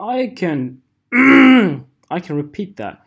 I can I can repeat that.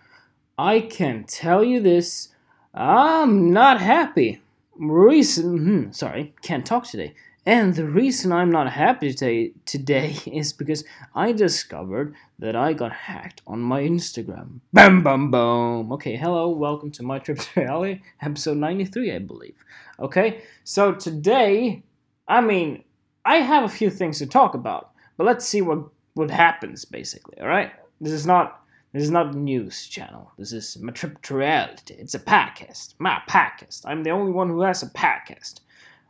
I can tell you this. I'm not happy. Reason, hmm, sorry, can't talk today. And the reason I'm not happy today, today is because I discovered that I got hacked on my Instagram. Bam, bam, boom. Okay, hello, welcome to my trip to reality, episode 93, I believe. Okay, so today, I mean, I have a few things to talk about, but let's see what what happens basically. All right, this is not this is not a news channel. This is my trip to reality. It's a podcast. My podcast. I'm the only one who has a podcast.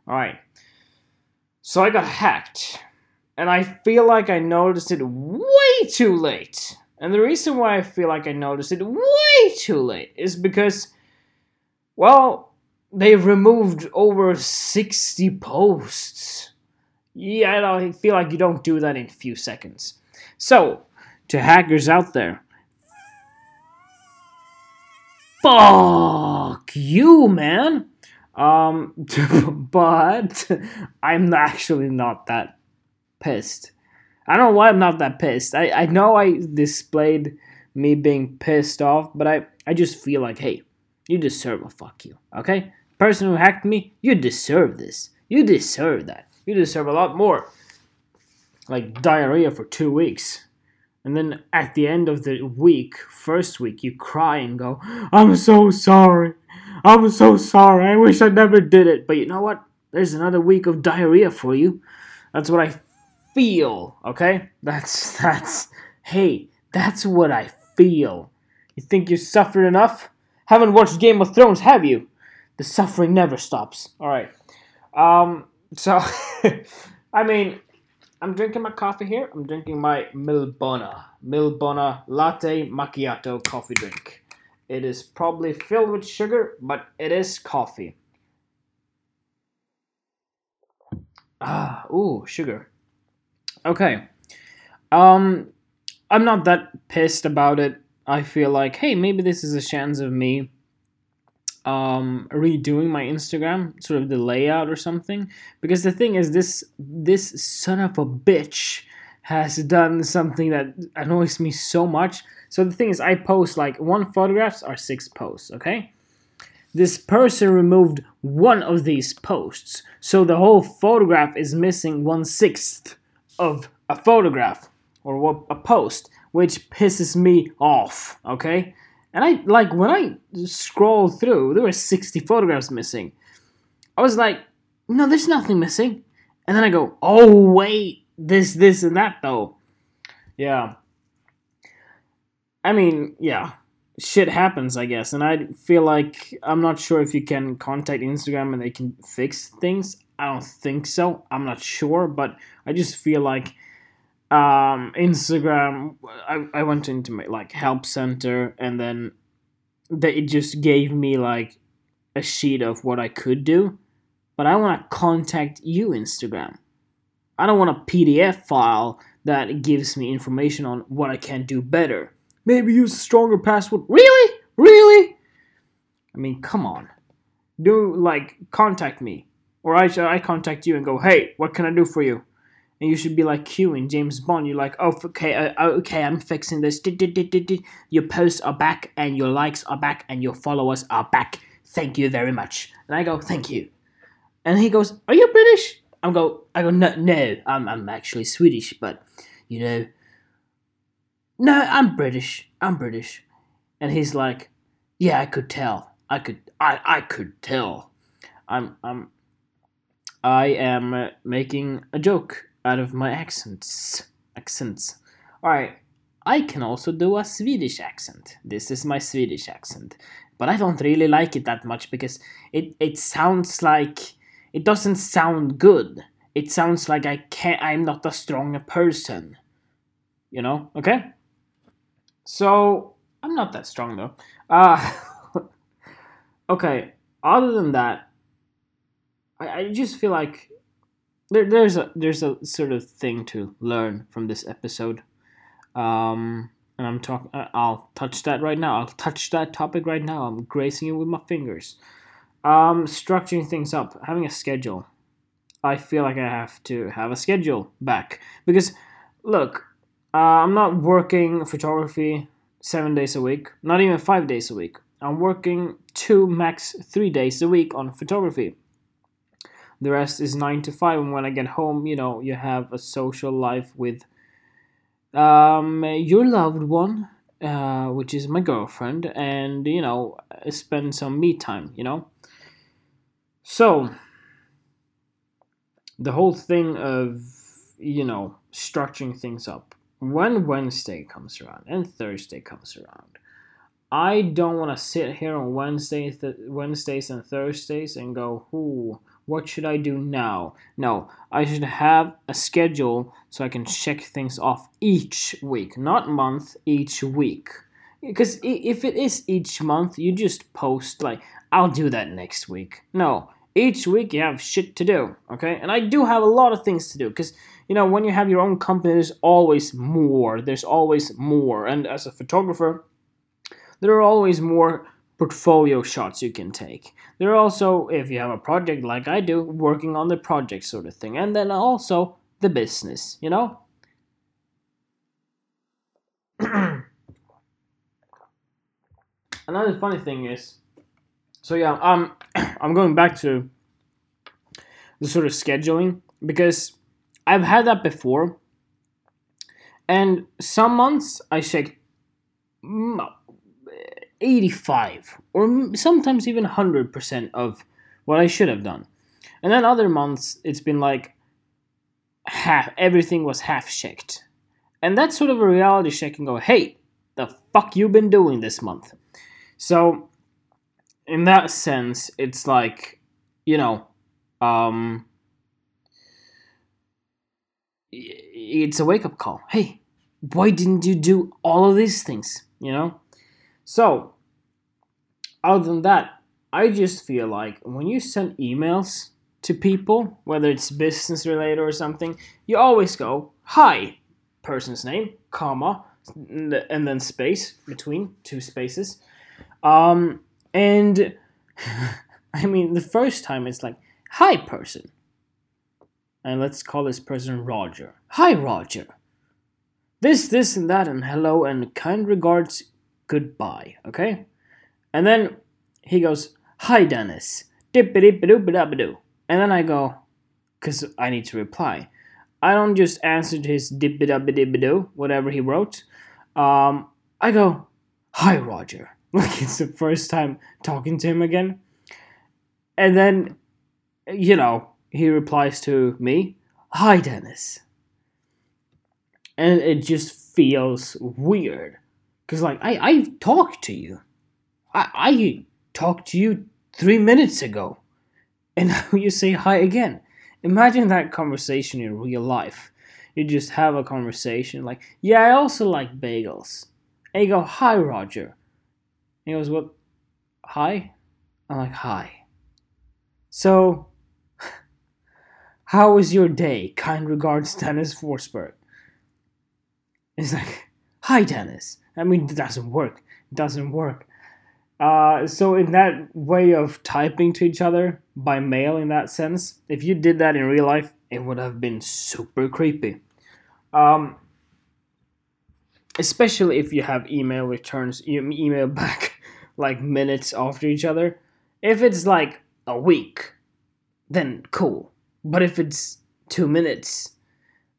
All right. So I got hacked, and I feel like I noticed it way too late. And the reason why I feel like I noticed it way too late is because, well, they removed over 60 posts. Yeah, I feel like you don't do that in a few seconds. So, to hackers out there, fuck you, man. Um, but I'm actually not that pissed. I don't know why I'm not that pissed. I, I know I displayed me being pissed off, but I, I just feel like, hey, you deserve a fuck you, okay? Person who hacked me, you deserve this. You deserve that. You deserve a lot more. Like diarrhea for two weeks. And then at the end of the week, first week, you cry and go, I'm so sorry. I'm so sorry. I wish I never did it. But you know what? There's another week of diarrhea for you. That's what I feel, okay? That's, that's, hey, that's what I feel. You think you suffered enough? Haven't watched Game of Thrones, have you? The suffering never stops. Alright. Um, so, I mean, I'm drinking my coffee here. I'm drinking my Milbona. Milbona Latte Macchiato coffee drink. It is probably filled with sugar, but it is coffee. Ah, ooh, sugar. Okay. Um, I'm not that pissed about it. I feel like, hey, maybe this is a chance of me um, redoing my Instagram, sort of the layout or something. Because the thing is, this this son of a bitch has done something that annoys me so much. So the thing is, I post like one photographs are six posts. Okay, this person removed one of these posts, so the whole photograph is missing one sixth of a photograph or a post, which pisses me off. Okay and I like when I scrolled through, there were 60 photographs missing. I was like, no, there's nothing missing. And then I go, oh wait, this, this, and that though. Yeah. I mean, yeah. Shit happens, I guess. And I feel like I'm not sure if you can contact Instagram and they can fix things. I don't think so. I'm not sure, but I just feel like um, Instagram, I, I went into my like help center and then they just gave me like a sheet of what I could do, but I want to contact you, Instagram. I don't want a PDF file that gives me information on what I can do better. Maybe use a stronger password. Really? Really? I mean, come on. Do like contact me, or I I contact you and go, hey, what can I do for you? And you should be like Q in James Bond. You're like, oh, okay, uh, oh, okay, I'm fixing this. Your posts are back, and your likes are back, and your followers are back. Thank you very much. And I go, thank you. And he goes, are you British? I go, I go, no, no, I'm, I'm actually Swedish, but you know, no, I'm British. I'm British. And he's like, yeah, I could tell. I could, I, I could tell. I'm, I'm, I am uh, making a joke out of my accents. Accents. Alright, I can also do a Swedish accent. This is my Swedish accent. But I don't really like it that much because it, it sounds like it doesn't sound good. It sounds like I can't I'm not a strong person. You know? Okay? So I'm not that strong though. Uh okay, other than that, I, I just feel like there, there's a there's a sort of thing to learn from this episode, um, and I'm talking. Uh, I'll touch that right now. I'll touch that topic right now. I'm gracing it with my fingers. Um, structuring things up, having a schedule. I feel like I have to have a schedule back because, look, Uh, I'm not working photography seven days a week, not even five days a week. I'm working two, max three days a week on photography. The rest is nine to five, and when I get home, you know, you have a social life with um, your loved one, uh, which is my girlfriend, and you know, spend some me time, you know. So, the whole thing of you know structuring things up when Wednesday comes around and Thursday comes around, I don't want to sit here on Wednesdays, th- Wednesdays and Thursdays and go, "Ooh, what should I do now?" No, I should have a schedule so I can check things off each week, not month, each week. Because if it is each month, you just post like, "I'll do that next week." No, each week you have shit to do, okay? And I do have a lot of things to do because you know, when you have your own company, there's always more. There's always more. And as a photographer, there are always more portfolio shots you can take. There are also, if you have a project like I do, working on the project sort of thing. And then also the business, you know? Another funny thing is, so yeah, um, I'm going back to the sort of scheduling because I've had that before. And some months I check 85 or sometimes even 100% of what I should have done. And then other months it's been like half everything was half checked. And that's sort of a reality check and go, "Hey, the fuck you been doing this month?" So in that sense, it's like, you know, um it's a wake up call. Hey, why didn't you do all of these things? You know? So, other than that, I just feel like when you send emails to people, whether it's business related or something, you always go, hi, person's name, comma, and then space between two spaces. Um, and I mean, the first time it's like, hi, person and let's call this person Roger. Hi, Roger. This, this, and that, and hello, and kind regards, goodbye, okay? And then he goes, Hi, Dennis. Dippity-doo-ba-doo. And then I go, because I need to reply. I don't just answer to his dippity-doo, whatever he wrote. Um, I go, Hi, Roger. Like it's the first time talking to him again. And then, you know, he replies to me, Hi, Dennis. And it just feels weird. Because, like, I, I've talked to you. I, I talked to you three minutes ago. And now you say hi again. Imagine that conversation in real life. You just have a conversation like, Yeah, I also like bagels. And you go, Hi, Roger. And he goes, What? Hi? I'm like, Hi. So, how was your day? Kind regards, Dennis Forsberg. It's like, hi, Dennis. I mean, it doesn't work. It doesn't work. Uh, so, in that way of typing to each other by mail, in that sense, if you did that in real life, it would have been super creepy. Um, especially if you have email returns, you email back like minutes after each other. If it's like a week, then cool. But if it's two minutes,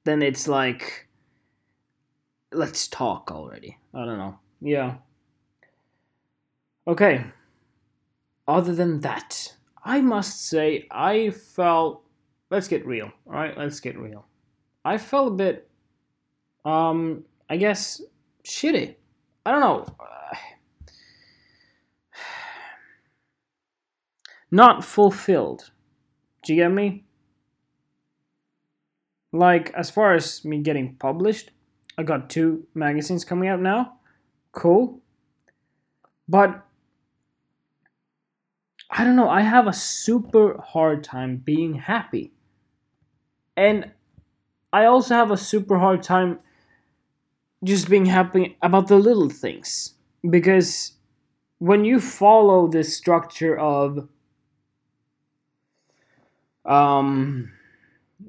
then it's like, let's talk already. I don't know. Yeah. Okay. Other than that, I must say I felt. Let's get real. All right, let's get real. I felt a bit, um, I guess, shitty. I don't know. Not fulfilled. Do you get me? Like, as far as me getting published, I got two magazines coming out now. Cool. But I don't know, I have a super hard time being happy. And I also have a super hard time just being happy about the little things. Because when you follow this structure of um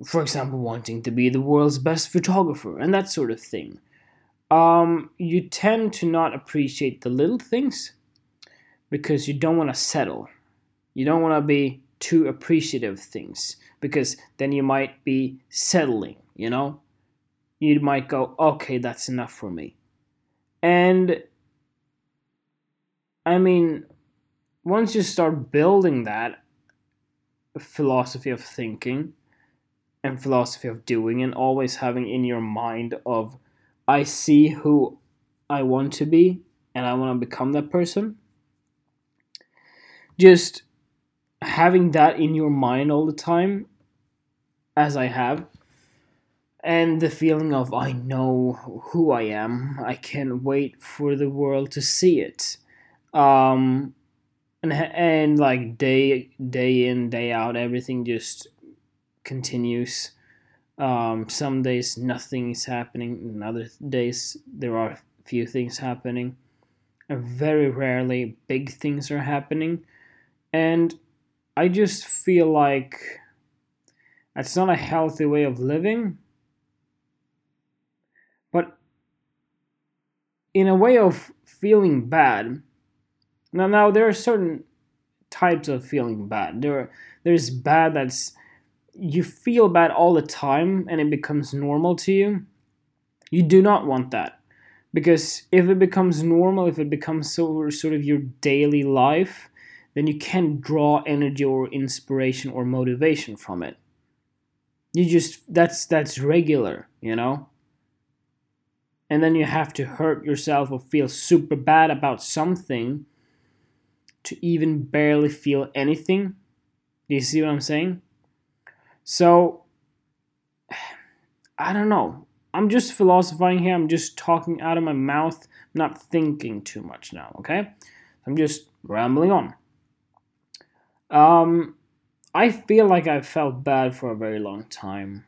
for example, wanting to be the world's best photographer and that sort of thing. um, you tend to not appreciate the little things because you don't want to settle. You don't want to be too appreciative of things because then you might be settling, you know? You might go, okay, that's enough for me. And I mean, once you start building that philosophy of thinking and philosophy of doing and always having in your mind of I see who I want to be and I want to become that person. Just having that in your mind all the time, as I have, and the feeling of I know who I am, I can't wait for the world to see it. Um, and, and like day day in day out everything just continues um, some days nothing is happening, and other days there are few things happening. And very rarely big things are happening. And I just feel like that's not a healthy way of living. But in a way of feeling bad, now now there are certain types of feeling bad. There there's bad that's you feel bad all the time and it becomes normal to you, you do not want that. Because if it becomes normal, if it becomes so, sort of your daily life, then you can't draw energy or inspiration or motivation from it. You just that's that's regular, you know? And then you have to hurt yourself or feel super bad about something to even barely feel anything. Do you see what I'm saying? So, I don't know. I'm just philosophizing here. I'm just talking out of my mouth, I'm not thinking too much now, okay? I'm just rambling on. Um, I feel like I felt bad for a very long time.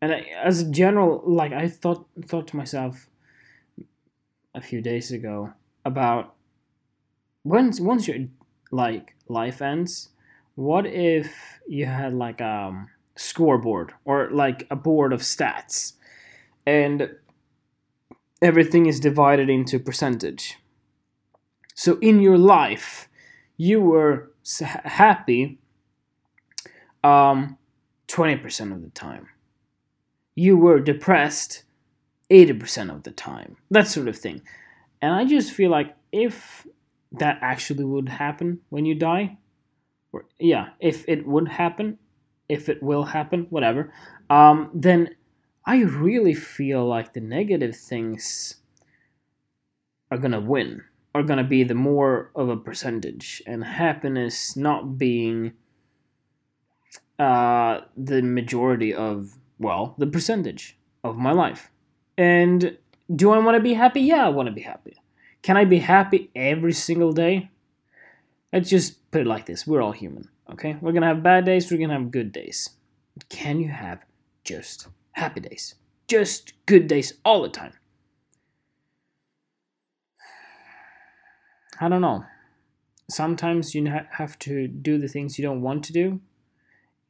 And I, as a general, like I thought thought to myself a few days ago about once once your like life ends, what if you had like um scoreboard or like a board of stats and everything is divided into percentage so in your life you were happy um, 20% of the time. You were depressed 80% of the time. That sort of thing. And i just feel like if that actually would happen when you die or yeah if it would happen if it will happen, whatever, um, then I really feel like the negative things are gonna win, are gonna be the more of a percentage, and happiness not being uh, the majority of, well, the percentage of my life. And do I wanna be happy? Yeah, I wanna be happy. Can I be happy every single day? Let's just put it like this we're all human. Okay? We're gonna have bad days, we're gonna have good days. Can you have just happy days? Just good days all the time? I don't know. Sometimes you have to do the things you don't want to do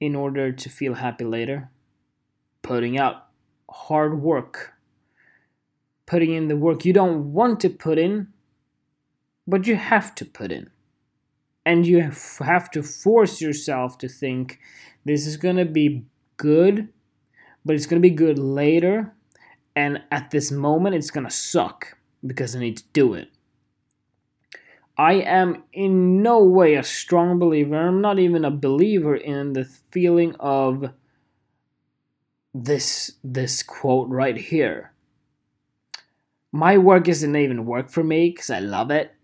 in order to feel happy later. Putting out hard work, putting in the work you don't want to put in, but you have to put in and you have to force yourself to think this is going to be good but it's going to be good later and at this moment it's going to suck because i need to do it i am in no way a strong believer i'm not even a believer in the feeling of this this quote right here my work isn't even work for me because i love it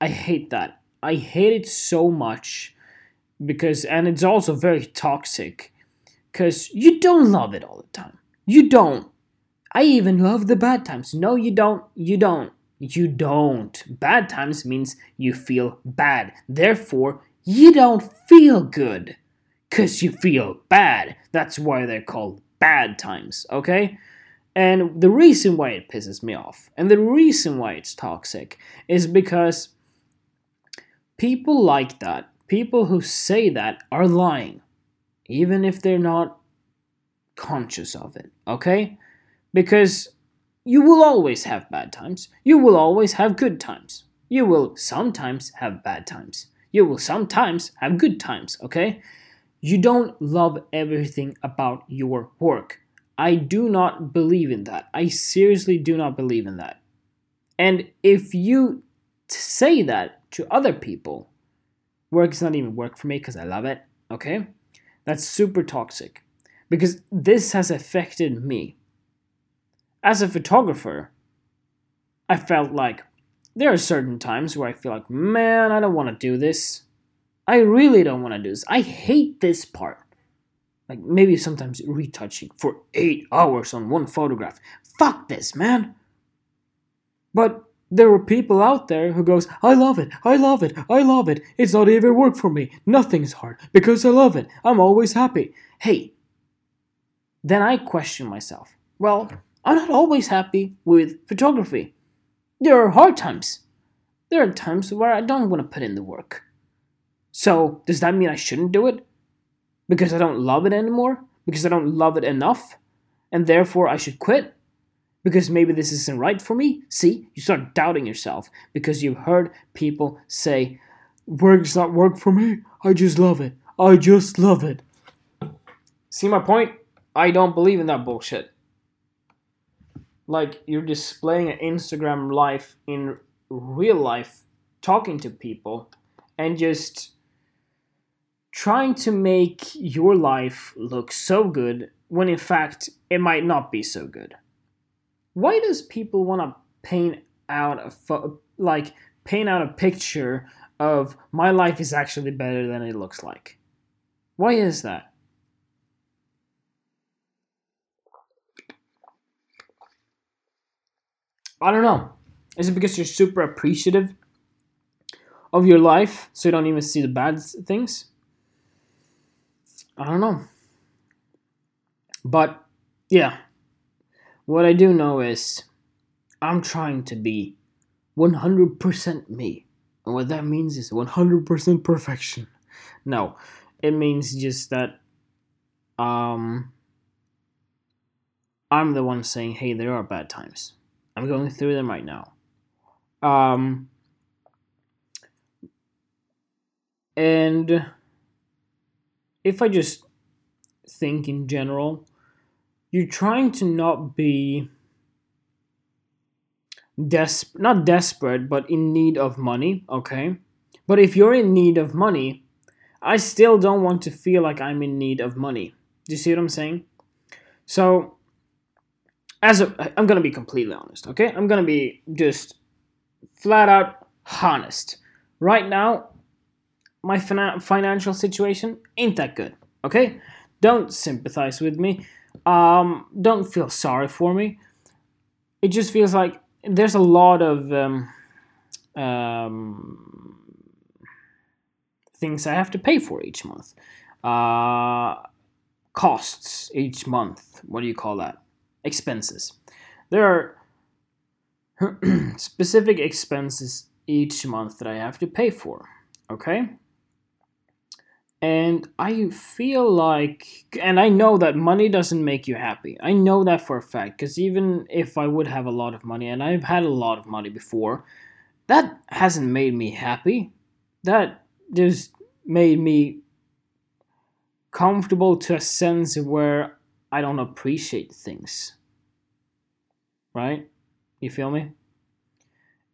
i hate that I hate it so much because, and it's also very toxic because you don't love it all the time. You don't. I even love the bad times. No, you don't. You don't. You don't. Bad times means you feel bad. Therefore, you don't feel good because you feel bad. That's why they're called bad times, okay? And the reason why it pisses me off and the reason why it's toxic is because People like that, people who say that, are lying, even if they're not conscious of it, okay? Because you will always have bad times. You will always have good times. You will sometimes have bad times. You will sometimes have good times, okay? You don't love everything about your work. I do not believe in that. I seriously do not believe in that. And if you say that to other people, work is not even work for me because I love it, okay? That's super toxic because this has affected me. As a photographer, I felt like there are certain times where I feel like, man, I don't want to do this. I really don't want to do this. I hate this part. Like maybe sometimes retouching for eight hours on one photograph. Fuck this, man. But there are people out there who goes, I love it, I love it, I love it. It's not even work for me. Nothing's hard because I love it. I'm always happy. Hey, then I question myself. Well, I'm not always happy with photography. There are hard times. There are times where I don't want to put in the work. So, does that mean I shouldn't do it? Because I don't love it anymore? Because I don't love it enough? And therefore I should quit? Because maybe this isn't right for me? See, you start doubting yourself because you've heard people say, Work's not work for me. I just love it. I just love it. See my point? I don't believe in that bullshit. Like, you're displaying an Instagram life in real life, talking to people, and just trying to make your life look so good when in fact it might not be so good. Why does people want to paint out a fo- like paint out a picture of my life is actually better than it looks like? Why is that? I don't know. Is it because you're super appreciative of your life so you don't even see the bad things? I don't know. But yeah, what I do know is I'm trying to be 100% me. And what that means is 100% perfection. No, it means just that um I'm the one saying, "Hey, there are bad times. I'm going through them right now." Um and if I just think in general, you're trying to not be des- not desperate, but in need of money, okay? But if you're in need of money, I still don't want to feel like I'm in need of money. Do you see what I'm saying? So, as a, I'm gonna be completely honest, okay? I'm gonna be just flat out honest. Right now, my fina- financial situation ain't that good. Okay, don't sympathize with me. Um, don't feel sorry for me. It just feels like there's a lot of um, um, things I have to pay for each month. Uh, costs each month. What do you call that? Expenses. There are specific expenses each month that I have to pay for. Okay? And I feel like, and I know that money doesn't make you happy. I know that for a fact, because even if I would have a lot of money, and I've had a lot of money before, that hasn't made me happy. That just made me comfortable to a sense where I don't appreciate things. Right? You feel me?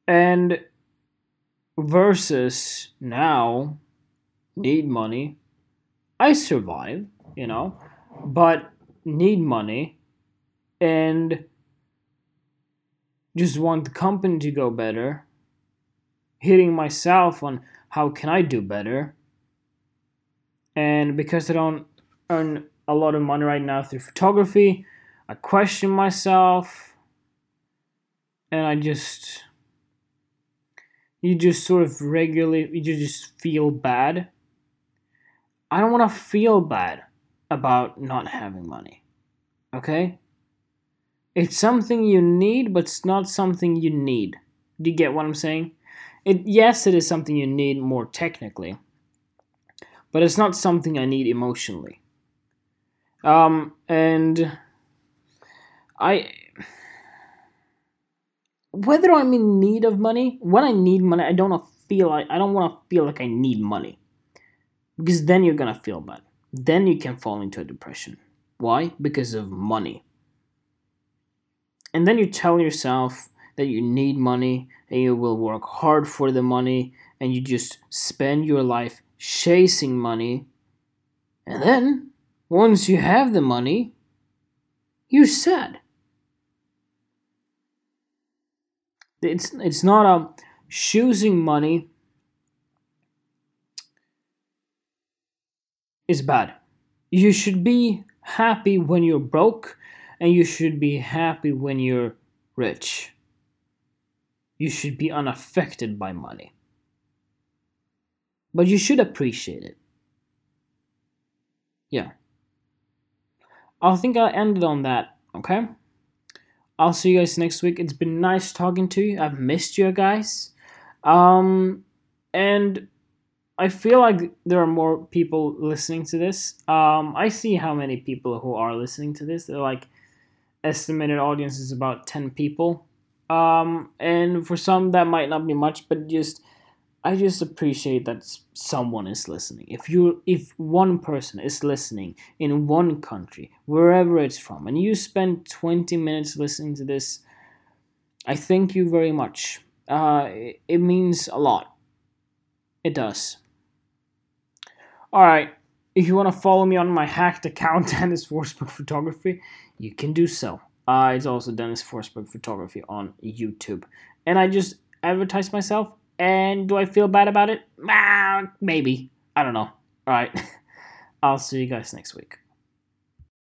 And versus now, need money. I survive, you know, but need money and just want the company to go better. Hitting myself on how can I do better. And because I don't earn a lot of money right now through photography, I question myself and I just you just sort of regularly you just feel bad I don't want to feel bad about not having money. Okay? It's something you need, but it's not something you need. Do you get what I'm saying? It yes, it is something you need more technically, but it's not something I need emotionally. Um, and I whether I'm in need of money, when I need money, I don't feel like I don't want to feel like I need money. Because then you're gonna feel bad. Then you can fall into a depression. Why? Because of money. And then you tell yourself that you need money and you will work hard for the money and you just spend your life chasing money. And then, once you have the money, you're sad. It's, it's not a choosing money is bad. You should be happy when you're broke and you should be happy when you're rich. You should be unaffected by money. But you should appreciate it. Yeah. I think I'll end it on that, okay? I'll see you guys next week. It's been nice talking to you. I've missed you guys. Um and I feel like there are more people listening to this. Um I see how many people who are listening to this. They're like estimated audience is about 10 people. Um and for some that might not be much, but just I just appreciate that someone is listening. If you if one person is listening in one country, wherever it's from, and you spend 20 minutes listening to this, I thank you very much. Uh, it means a lot. It does. All right. If you want to follow me on my hacked account, Dennis Forsberg Photography, you can do so. Uh, it's also Dennis Forsberg Photography on YouTube. And I just advertise myself and do I feel bad about it? Ah, maybe. I don't know. All right. I'll see you guys next week.